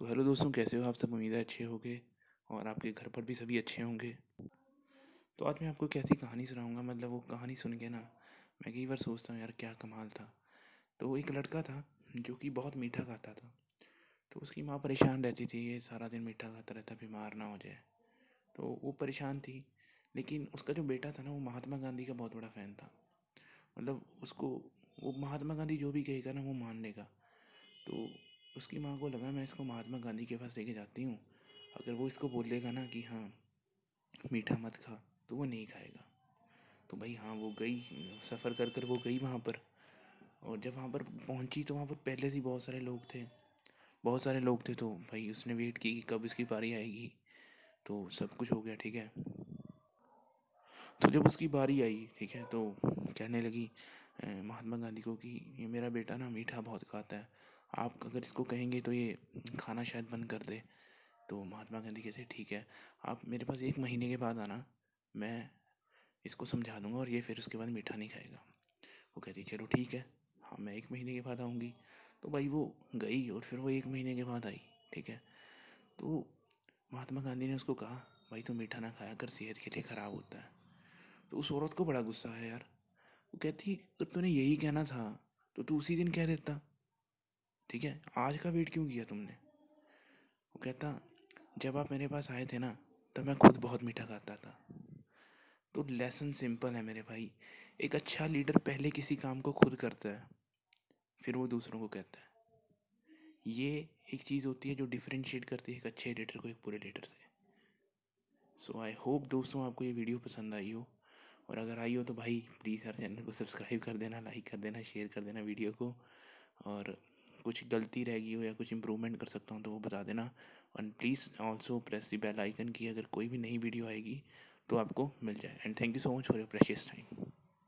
तो हेलो दोस्तों, कैसे हो आप सब? उम्मीद है अच्छे होंगे और आपके घर पर भी सभी अच्छे होंगे। तो आज मैं आपको कैसी कहानी सुनाऊँगा मतलब वो कहानी सुन के ना मैं कई बार सोचता हूँ, यार क्या कमाल था। तो एक लड़का था जो कि बहुत मीठा खाता था। तो उसकी माँ परेशान रहती थी, ये सारा दिन मीठा खाता रहता, बीमार ना हो जाए। तो वो परेशान थी, लेकिन उसका जो बेटा था ना, वो महात्मा गांधी का बहुत बड़ा फ़ैन था। मतलब उसको, वो महात्मा गांधी जो भी कहेगा ना, वो मान लेगा तो उसकी माँ को लगा मैं इसको महात्मा गांधी के पास लेके जाती हूँ। अगर वो इसको बोल देगा ना कि हाँ मीठा मत खा तो वो नहीं खाएगा। तो भाई हाँ वो गई, सफ़र कर कर वो गई वहाँ पर। और जब वहाँ पर पहुँची तो वहाँ पर पहले से बहुत सारे लोग थे। बहुत सारे लोग थे तो भाई उसने वेट की कि कब इसकी बारी आएगी। तो सब कुछ हो गया, ठीक है? तो जब उसकी बारी आई, ठीक है तो कहने लगी महात्मा गांधी को कि ये मेरा बेटा ना मीठा बहुत खाता है आप अगर इसको कहेंगे तो ये खाना शायद बंद कर दे। तो महात्मा गांधी कहते, ठीक है, आप मेरे पास एक महीने के बाद आना, मैं इसको समझा दूँगा और ये फिर उसके बाद मीठा नहीं खाएगा। वो कहती, चलो ठीक है हाँ मैं एक महीने के बाद आऊँगी। तो भाई वो गई और फिर वो एक महीने के बाद आई, ठीक है। तो महात्मा गांधी ने उसको कहा, भाई तू मीठा ना खाया कर, सेहत के लिए ख़राब होता है। तो उस औरत को बड़ा गुस्सा है यार। वो कहती, अगर तूने यही कहना था तो तू उसी दिन कह देता। ठीक है? आज का वेट क्यों किया तुमने? वो कहता, जब आप मेरे पास आए थे ना, तब मैं खुद बहुत मीठा खाता था। तो लेसन सिंपल है मेरे भाई। एक अच्छा लीडर पहले किसी काम को खुद करता है, फिर वो दूसरों को कहता है। ये एक चीज़ होती है जो डिफ्रेंशिएट करती है एक अच्छे लीडर को एक बुरे लीडर से। सो आई होप दोस्तों आपको ये वीडियो पसंद आई हो। और अगर आई हो तो भाई प्लीज़ यार चैनल को सब्सक्राइब कर देना लाइक कर देना शेयर कर देना वीडियो को। और कुछ गलती रह गई हो या कुछ इम्प्रूवमेंट कर सकता हूँ तो वो बता देना। And please also press the bell icon की अगर कोई भी नई वीडियो आएगी तो आपको मिल जाए। And thank you so much for your precious time